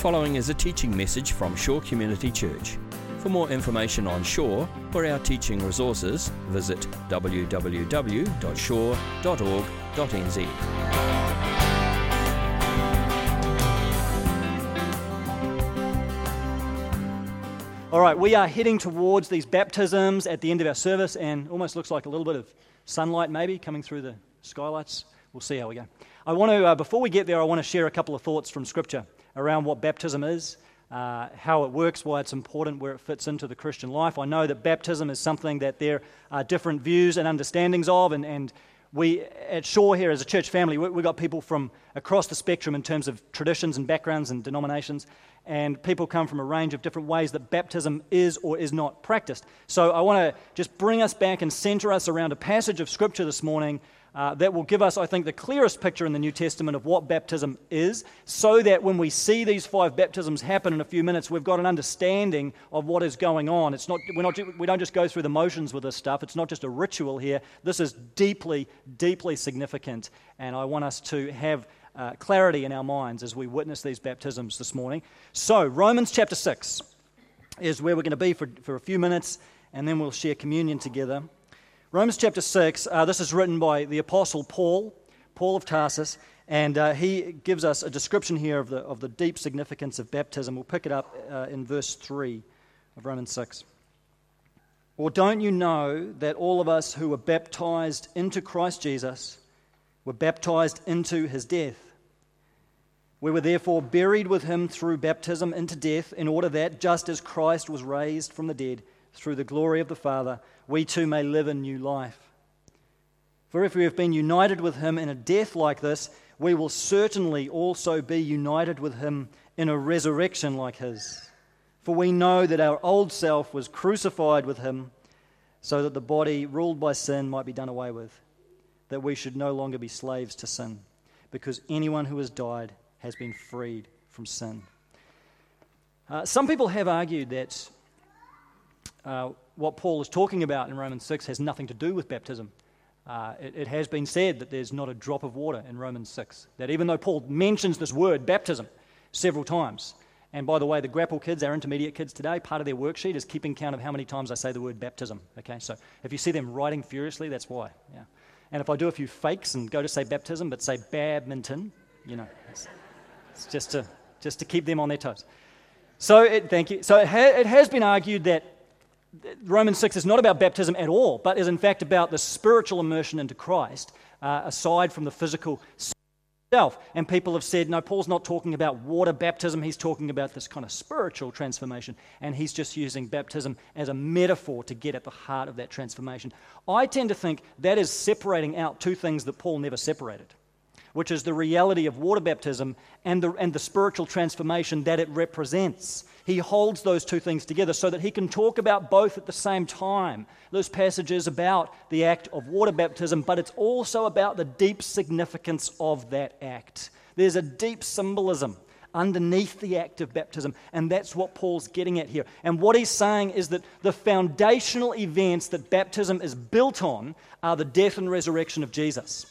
following is a teaching message from Shore Community Church. For more information on Shore or our teaching resources, visit www.shore.org.nz. All right, we are heading towards these baptisms at the end of our service, and almost looks like a little bit of sunlight maybe coming through the skylights. We'll see how we go. I want to, uh, before we get there, I want to share a couple of thoughts from Scripture around what baptism is, uh, how it works, why it's important, where it fits into the Christian life. I know that baptism is something that there are different views and understandings of, and, and we at Shore here as a church family, we, we've got people from across the spectrum in terms of traditions and backgrounds and denominations and people come from a range of different ways that baptism is or is not practiced. So I want to just bring us back and center us around a passage of Scripture this morning uh, that will give us, I think, the clearest picture in the New Testament of what baptism is, so that when we see these five baptisms happen in a few minutes, we've got an understanding of what is going on. It's not, we're not, we don't just go through the motions with this stuff, it's not just a ritual here. This is deeply, deeply significant, and I want us to have uh, clarity in our minds as we witness these baptisms this morning. So, Romans chapter 6 is where we're going to be for, for a few minutes, and then we'll share communion together. Romans chapter 6, uh, this is written by the Apostle Paul, Paul of Tarsus, and uh, he gives us a description here of the, of the deep significance of baptism. We'll pick it up uh, in verse 3 of Romans 6. Or don't you know that all of us who were baptized into Christ Jesus were baptized into his death? We were therefore buried with him through baptism into death, in order that, just as Christ was raised from the dead through the glory of the Father, we too may live a new life. For if we have been united with him in a death like this, we will certainly also be united with him in a resurrection like his. For we know that our old self was crucified with him, so that the body ruled by sin might be done away with, that we should no longer be slaves to sin, because anyone who has died has been freed from sin. Uh, some people have argued that uh, what Paul is talking about in Romans 6 has nothing to do with baptism. Uh, it, it, has been said that there's not a drop of water in Romans 6. That even though Paul mentions this word, baptism, several times, and by the way, the Grapple kids, our intermediate kids today, part of their worksheet is keeping count of how many times I say the word baptism. Okay, so if you see them writing furiously, that's why. Yeah. And if I do a few fakes and go to say baptism but say badminton, you know, it's just to, just to keep them on their toes. So, it, thank you. So, it, ha- it has been argued that Romans 6 is not about baptism at all, but is in fact about the spiritual immersion into Christ, uh, aside from the physical self. And people have said, no, Paul's not talking about water baptism, he's talking about this kind of spiritual transformation. And he's just using baptism as a metaphor to get at the heart of that transformation. I tend to think that is separating out two things that Paul never separated which is the reality of water baptism and the, and the spiritual transformation that it represents. He holds those two things together so that he can talk about both at the same time. Those passages about the act of water baptism, but it's also about the deep significance of that act. There's a deep symbolism underneath the act of baptism, and that's what Paul's getting at here. And what he's saying is that the foundational events that baptism is built on are the death and resurrection of Jesus.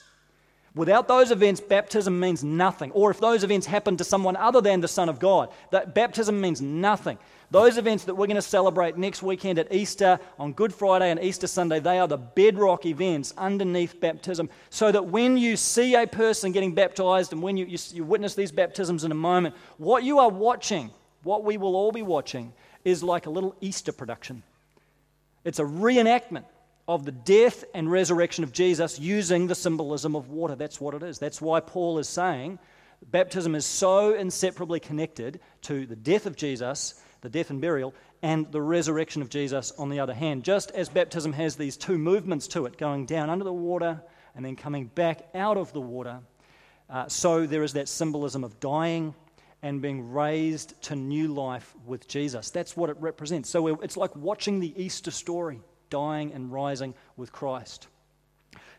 Without those events, baptism means nothing. Or if those events happen to someone other than the Son of God, that baptism means nothing. Those events that we're going to celebrate next weekend at Easter, on Good Friday and Easter Sunday, they are the bedrock events underneath baptism. So that when you see a person getting baptized and when you, you, you witness these baptisms in a moment, what you are watching, what we will all be watching, is like a little Easter production. It's a reenactment of the death and resurrection of Jesus using the symbolism of water. That's what it is. That's why Paul is saying baptism is so inseparably connected to the death of Jesus, the death and burial, and the resurrection of Jesus on the other hand. Just as baptism has these two movements to it, going down under the water and then coming back out of the water, uh, so there is that symbolism of dying and being raised to new life with Jesus. That's what it represents. So it's like watching the Easter story dying and rising with Christ.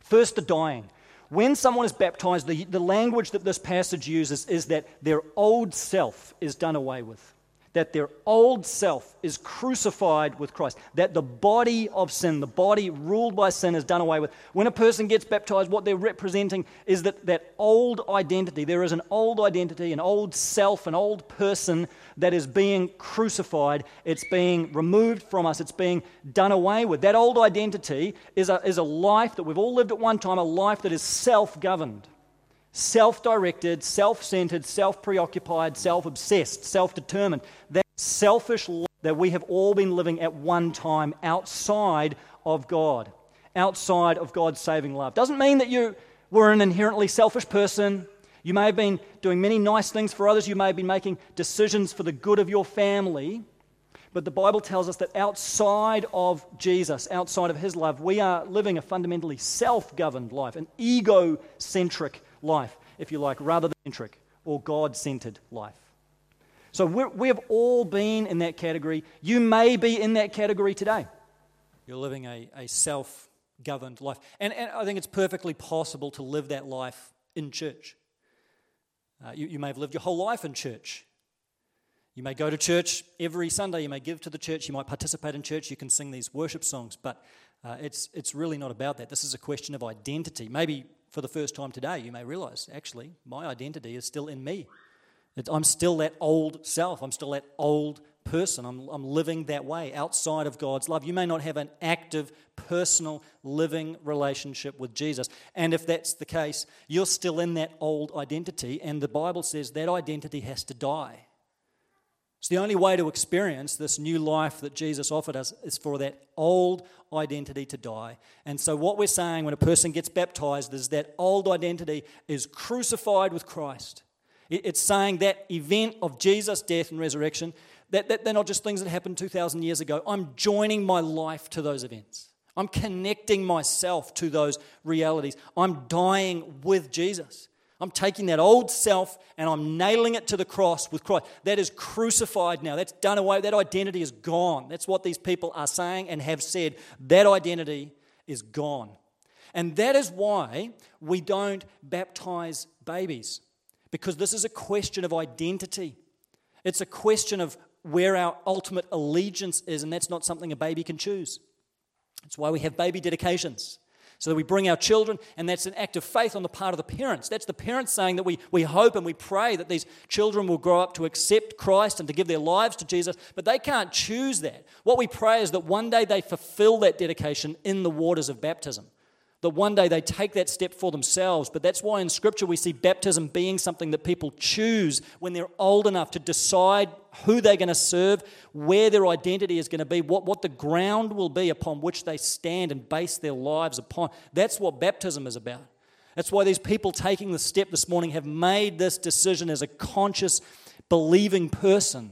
First, the dying. When someone is baptized, the, the language that this passage uses is that their old self is done away with. That their old self is crucified with Christ, that the body of sin, the body ruled by sin, is done away with. When a person gets baptized, what they're representing is that, that old identity. There is an old identity, an old self, an old person that is being crucified. It's being removed from us, it's being done away with. That old identity is a, is a life that we've all lived at one time, a life that is self governed self directed, self centered, self preoccupied, self obsessed, self determined. That selfish life that we have all been living at one time outside of God, outside of God's saving love. Doesn't mean that you were an inherently selfish person. You may have been doing many nice things for others. You may have been making decisions for the good of your family. But the Bible tells us that outside of Jesus, outside of His love, we are living a fundamentally self governed life, an ego centric life, if you like, rather than centric or God centered life. So we have all been in that category. You may be in that category today. You're living a, a self governed life. And, and, I think it's perfectly possible to live that life in church. Uh, you, you may have lived your whole life in church. You may go to church every Sunday. You may give to the church. You might participate in church. You can sing these worship songs. But uh, it's, it's really not about that. This is a question of identity. Maybe for the first time today, you may realize actually, my identity is still in me. I'm still that old self. I'm still that old person. I'm, I'm living that way outside of God's love. You may not have an active, personal, living relationship with Jesus. And if that's the case, you're still in that old identity. And the Bible says that identity has to die. It's the only way to experience this new life that Jesus offered us is for that old identity to die. And so, what we're saying when a person gets baptized is that old identity is crucified with Christ. It's saying that event of Jesus' death and resurrection, that, that they're not just things that happened 2,000 years ago. I'm joining my life to those events. I'm connecting myself to those realities. I'm dying with Jesus. I'm taking that old self and I'm nailing it to the cross with Christ. That is crucified now. That's done away. That identity is gone. That's what these people are saying and have said. That identity is gone. And that is why we don't baptize babies, because this is a question of identity. It's a question of where our ultimate allegiance is, and that's not something a baby can choose. That's why we have baby dedications so that we bring our children, and that's an act of faith on the part of the parents. That's the parents saying that we, we hope and we pray that these children will grow up to accept Christ and to give their lives to Jesus, but they can't choose that. What we pray is that one day they fulfill that dedication in the waters of baptism that one day they take that step for themselves. But that's why in Scripture we see baptism being something that people choose when they're old enough to decide who they're going to serve, where their identity is going to be, what, what the ground will be upon which they stand and base their lives upon. That's what baptism is about. That's why these people taking the step this morning have made this decision as a conscious, believing person,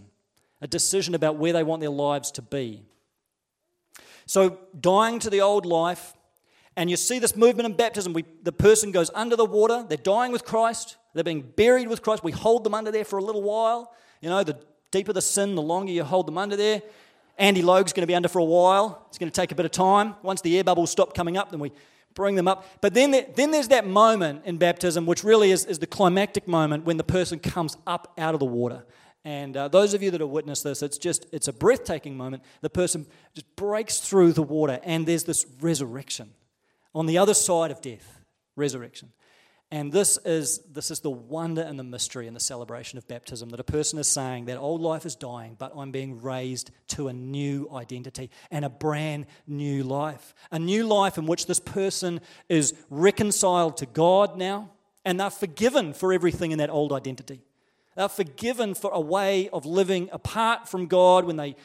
a decision about where they want their lives to be. So, dying to the old life, and you see this movement in baptism. We, the person goes under the water, they're dying with Christ, they're being buried with Christ. We hold them under there for a little while. You know, the deeper the sin, the longer you hold them under there. Andy Logue's going to be under for a while. It's going to take a bit of time. Once the air bubbles stop coming up, then we bring them up. But then, there, then there's that moment in baptism, which really is, is the climactic moment when the person comes up out of the water. And uh, those of you that have witnessed this, it's just, it's a breathtaking moment. The person just breaks through the water, and there's this resurrection on the other side of death, resurrection. And this is, this is the wonder and the mystery and the celebration of baptism that a person is saying that old life is dying, but I'm being raised to a new identity and a brand new life. A new life in which this person is reconciled to God now and they're forgiven for everything in that old identity. They're forgiven for a way of living apart from God when they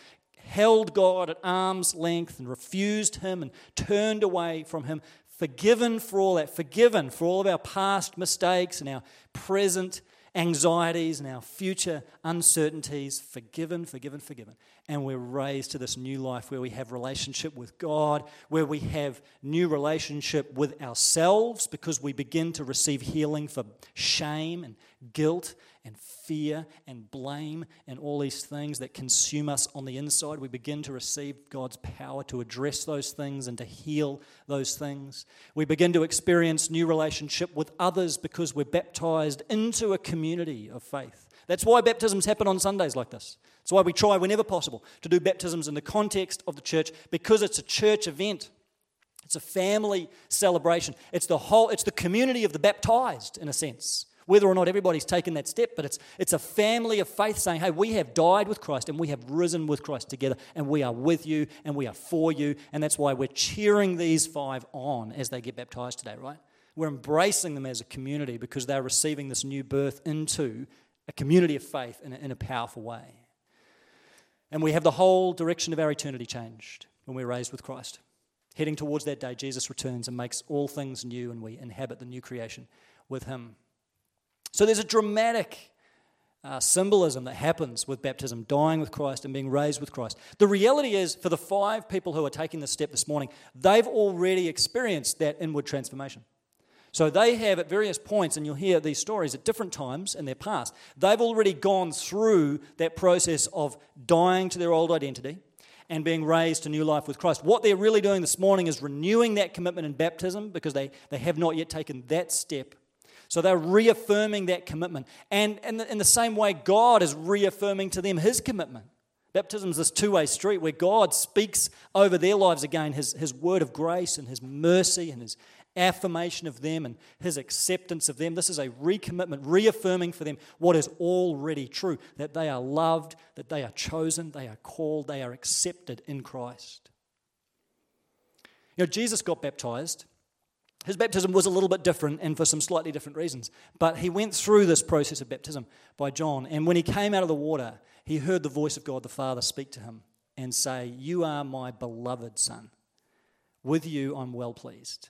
held God at arm's length and refused Him and turned away from Him, forgiven for all that, forgiven for all of our past mistakes and our present anxieties and our future uncertainties, forgiven, forgiven, forgiven. And we're raised to this new life where we have relationship with God, where we have new relationship with ourselves because we begin to receive healing for shame and guilt and fear and blame and all these things that consume us on the inside, we begin to receive God's power to address those things and to heal those things. We begin to experience new relationship with others because we're baptized into a community of faith. That's why baptisms happen on Sundays like this. That's why we try, whenever possible, to do baptisms in the context of the church because it's a church event. It's a family celebration. It's the whole, it's the community of the baptized, in a sense. Whether or not everybody's taken that step, but it's, it's a family of faith saying, hey, we have died with Christ and we have risen with Christ together, and we are with you and we are for you. And that's why we're cheering these five on as they get baptized today, right? We're embracing them as a community because they're receiving this new birth into a community of faith in a, in a powerful way. And we have the whole direction of our eternity changed when we're raised with Christ heading towards that day, Jesus returns and makes all things new, and we inhabit the new creation with him. So there's a dramatic uh, symbolism that happens with baptism, dying with Christ and being raised with Christ. The reality is, for the five people who are taking this step this morning, they've already experienced that inward transformation. So they have at various points, and you'll hear these stories at different times in their past, they've already gone through that process of dying to their old identity and being raised to new life with Christ. What they're really doing this morning is renewing that commitment in baptism because they, they have not yet taken that step. So they're reaffirming that commitment. And, and in the same way, God is reaffirming to them his commitment. Baptism is this two way street where God speaks over their lives again his, his word of grace and his mercy and his, affirmation of them and his acceptance of them. This is a recommitment, reaffirming for them what is already true that they are loved, that they are chosen, they are called, they are accepted in Christ. You know, Jesus got baptized. His baptism was a little bit different and for some slightly different reasons. But he went through this process of baptism by John. And when he came out of the water, he heard the voice of God the Father speak to him and say, You are my beloved Son. With you I'm well pleased.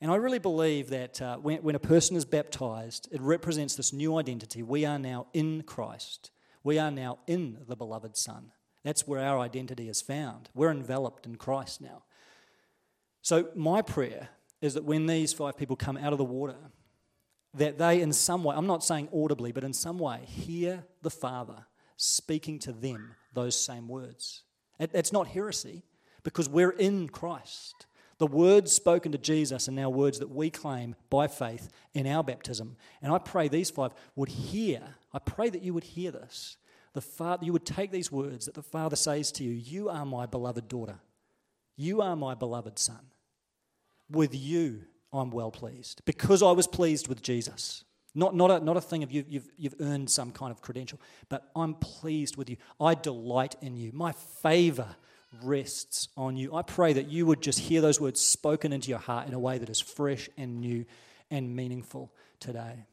And I really believe that uh, when, when a person is baptized, it represents this new identity. We are now in Christ, we are now in the beloved Son. That's where our identity is found. We're enveloped in Christ now. So, my prayer is that when these five people come out of the water, that they, in some way, I'm not saying audibly, but in some way, hear the Father speaking to them those same words. It's not heresy because we're in Christ. The words spoken to Jesus are now words that we claim by faith in our baptism. And I pray these five would hear, I pray that you would hear this. The Father, you would take these words that the Father says to you, You are my beloved daughter. You are my beloved son. With you, I'm well pleased because I was pleased with Jesus. Not, not, a, not a thing of you, you've, you've earned some kind of credential, but I'm pleased with you. I delight in you. My favor rests on you. I pray that you would just hear those words spoken into your heart in a way that is fresh and new and meaningful today.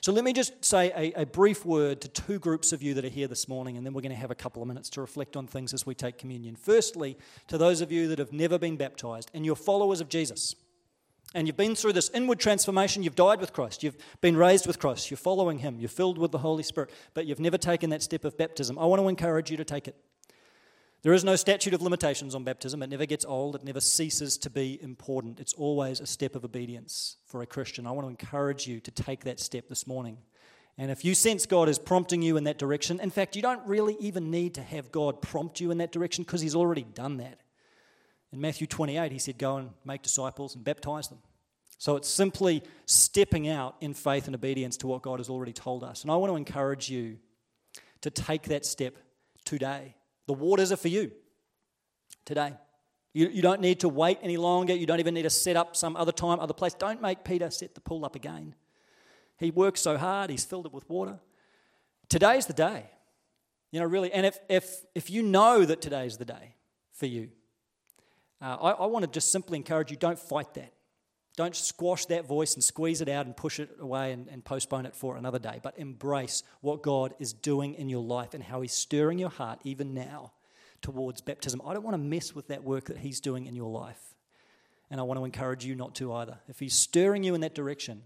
So, let me just say a, a, brief word to two groups of you that are here this morning, and then we're going to have a couple of minutes to reflect on things as we take communion. Firstly, to those of you that have never been baptized and you're followers of Jesus, and you've been through this inward transformation, you've died with Christ, you've been raised with Christ, you're following Him, you're filled with the Holy Spirit, but you've never taken that step of baptism. I want to encourage you to take it. There is no statute of limitations on baptism. It never gets old, it never ceases to be important. It's always a step of obedience for a Christian. I want to encourage you to take that step this morning. And if you sense God is prompting you in that direction, in fact, you don't really even need to have God prompt you in that direction because He's already done that. In Matthew 28, He said, Go and make disciples and baptize them. So it's simply stepping out in faith and obedience to what God has already told us. And I want to encourage you to take that step today. The waters are for you today. You, you don't need to wait any longer. You don't even need to set up some other time, other place. Don't make Peter set the pool up again. He works so hard, he's filled it with water. Today's the day. You know, really. And if, if, if you know that today's the day for you, uh, I, I want to just simply encourage you don't fight that. Don't squash that voice and squeeze it out and push it away and, and, postpone it for another day, but embrace what God is doing in your life and how He's stirring your heart even now towards baptism. I don't want to mess with that work that He's doing in your life. And I want to encourage you not to either. If He's stirring you in that direction,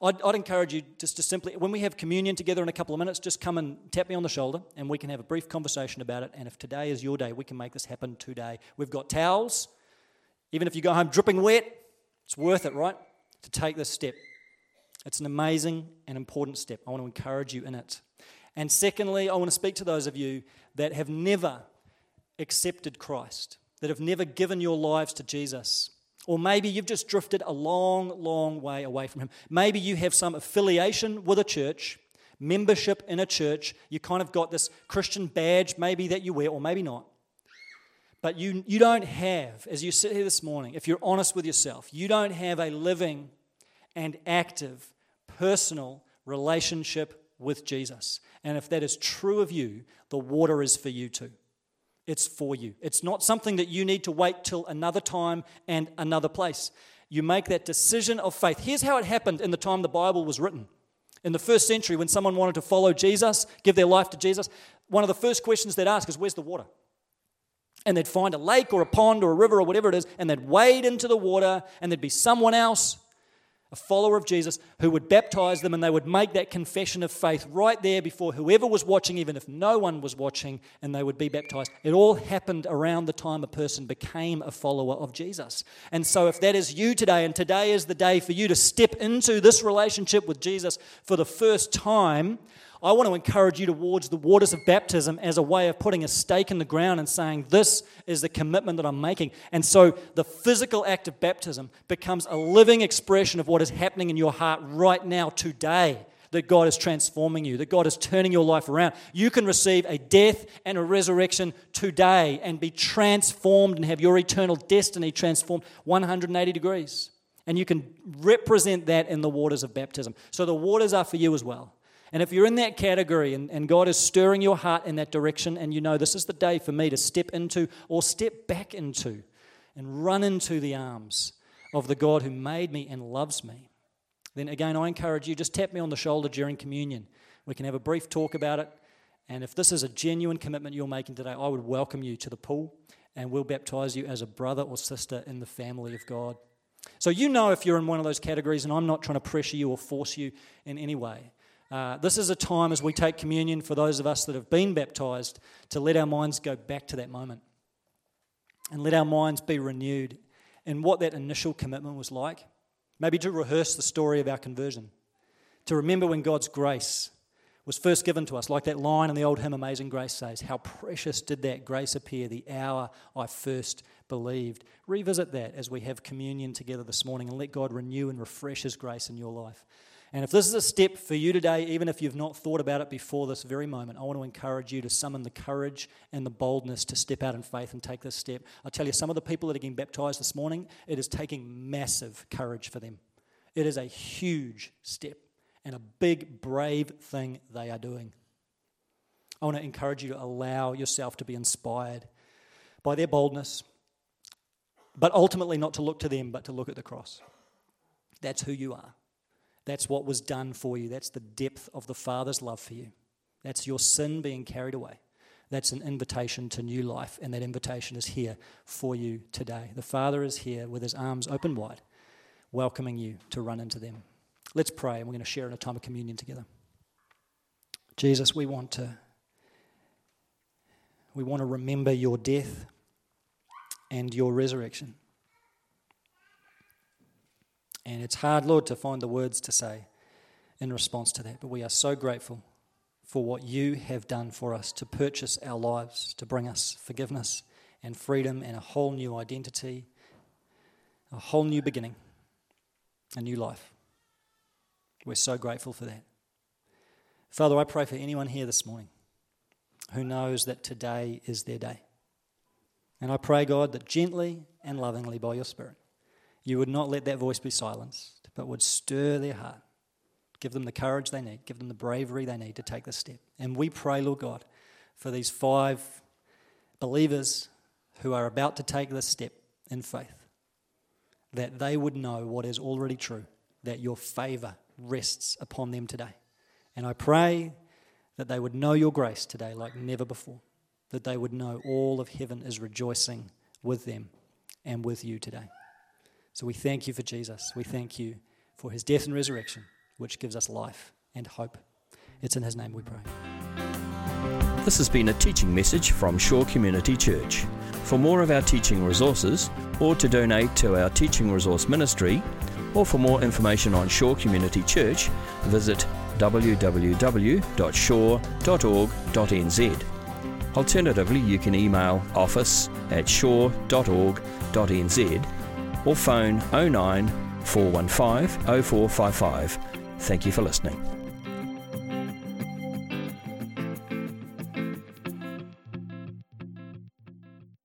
I'd, I'd encourage you just to simply, when we have communion together in a couple of minutes, just come and tap me on the shoulder and we can have a brief conversation about it. And if today is your day, we can make this happen today. We've got towels. Even if you go home dripping wet, it's worth it, right? To take this step. It's an amazing and important step. I want to encourage you in it. And secondly, I want to speak to those of you that have never accepted Christ, that have never given your lives to Jesus. Or maybe you've just drifted a long, long way away from Him. Maybe you have some affiliation with a church, membership in a church. You kind of got this Christian badge, maybe that you wear, or maybe not. But you, you don't have, as you sit here this morning, if you're honest with yourself, you don't have a living and active personal relationship with Jesus. And if that is true of you, the water is for you too. It's for you. It's not something that you need to wait till another time and another place. You make that decision of faith. Here's how it happened in the time the Bible was written. In the first century, when someone wanted to follow Jesus, give their life to Jesus, one of the first questions they'd ask is, Where's the water? And they'd find a lake or a pond or a river or whatever it is, and they'd wade into the water, and there'd be someone else a follower of Jesus who would baptize them and they would make that confession of faith right there before whoever was watching, even if no one was watching, and they would be baptized. It all happened around the time a person became a follower of Jesus. And so, if that is you today, and today is the day for you to step into this relationship with Jesus for the first time, I want to encourage you towards the waters of baptism as a way of putting a stake in the ground and saying, This is the commitment that I'm making. And so the physical act of baptism becomes a living expression of what is happening in your heart right now, today. That God is transforming you, that God is turning your life around. You can receive a death and a resurrection today and be transformed and have your eternal destiny transformed 180 degrees. And you can represent that in the waters of baptism. So the waters are for you as well. And if you're in that category and, and God is stirring your heart in that direction, and you know this is the day for me to step into or step back into and run into the arms of the God who made me and loves me, then again, I encourage you just tap me on the shoulder during communion. We can have a brief talk about it. And if this is a genuine commitment you're making today, I would welcome you to the pool and we'll baptize you as a brother or sister in the family of God. So you know if you're in one of those categories, and I'm not trying to pressure you or force you in any way. Uh, this is a time as we take communion for those of us that have been baptized to let our minds go back to that moment and let our minds be renewed in what that initial commitment was like. Maybe to rehearse the story of our conversion, to remember when God's grace was first given to us, like that line in the old hymn Amazing Grace says, How precious did that grace appear the hour I first believed. Revisit that as we have communion together this morning and let God renew and refresh His grace in your life. And if this is a step for you today, even if you've not thought about it before this very moment, I want to encourage you to summon the courage and the boldness to step out in faith and take this step. I tell you, some of the people that are getting baptized this morning, it is taking massive courage for them. It is a huge step and a big, brave thing they are doing. I want to encourage you to allow yourself to be inspired by their boldness, but ultimately not to look to them, but to look at the cross. That's who you are. That's what was done for you. That's the depth of the Father's love for you. That's your sin being carried away. That's an invitation to new life, and that invitation is here for you today. The Father is here with his arms open wide, welcoming you to run into them. Let's pray, and we're going to share in a time of communion together. Jesus, we want to we want to remember your death and your resurrection. And it's hard, Lord, to find the words to say in response to that. But we are so grateful for what you have done for us to purchase our lives, to bring us forgiveness and freedom and a whole new identity, a whole new beginning, a new life. We're so grateful for that. Father, I pray for anyone here this morning who knows that today is their day. And I pray, God, that gently and lovingly by your Spirit, you would not let that voice be silenced, but would stir their heart. Give them the courage they need, give them the bravery they need to take the step. And we pray, Lord God, for these five believers who are about to take this step in faith, that they would know what is already true, that your favor rests upon them today. And I pray that they would know your grace today like never before, that they would know all of heaven is rejoicing with them and with you today. So we thank you for Jesus. We thank you for his death and resurrection, which gives us life and hope. It's in his name we pray. This has been a teaching message from Shore Community Church. For more of our teaching resources or to donate to our teaching resource ministry, or for more information on Shore Community Church, visit www.shore.org.nz. Alternatively, you can email office at shore.org.nz or phone 09 415 0455. Thank you for listening.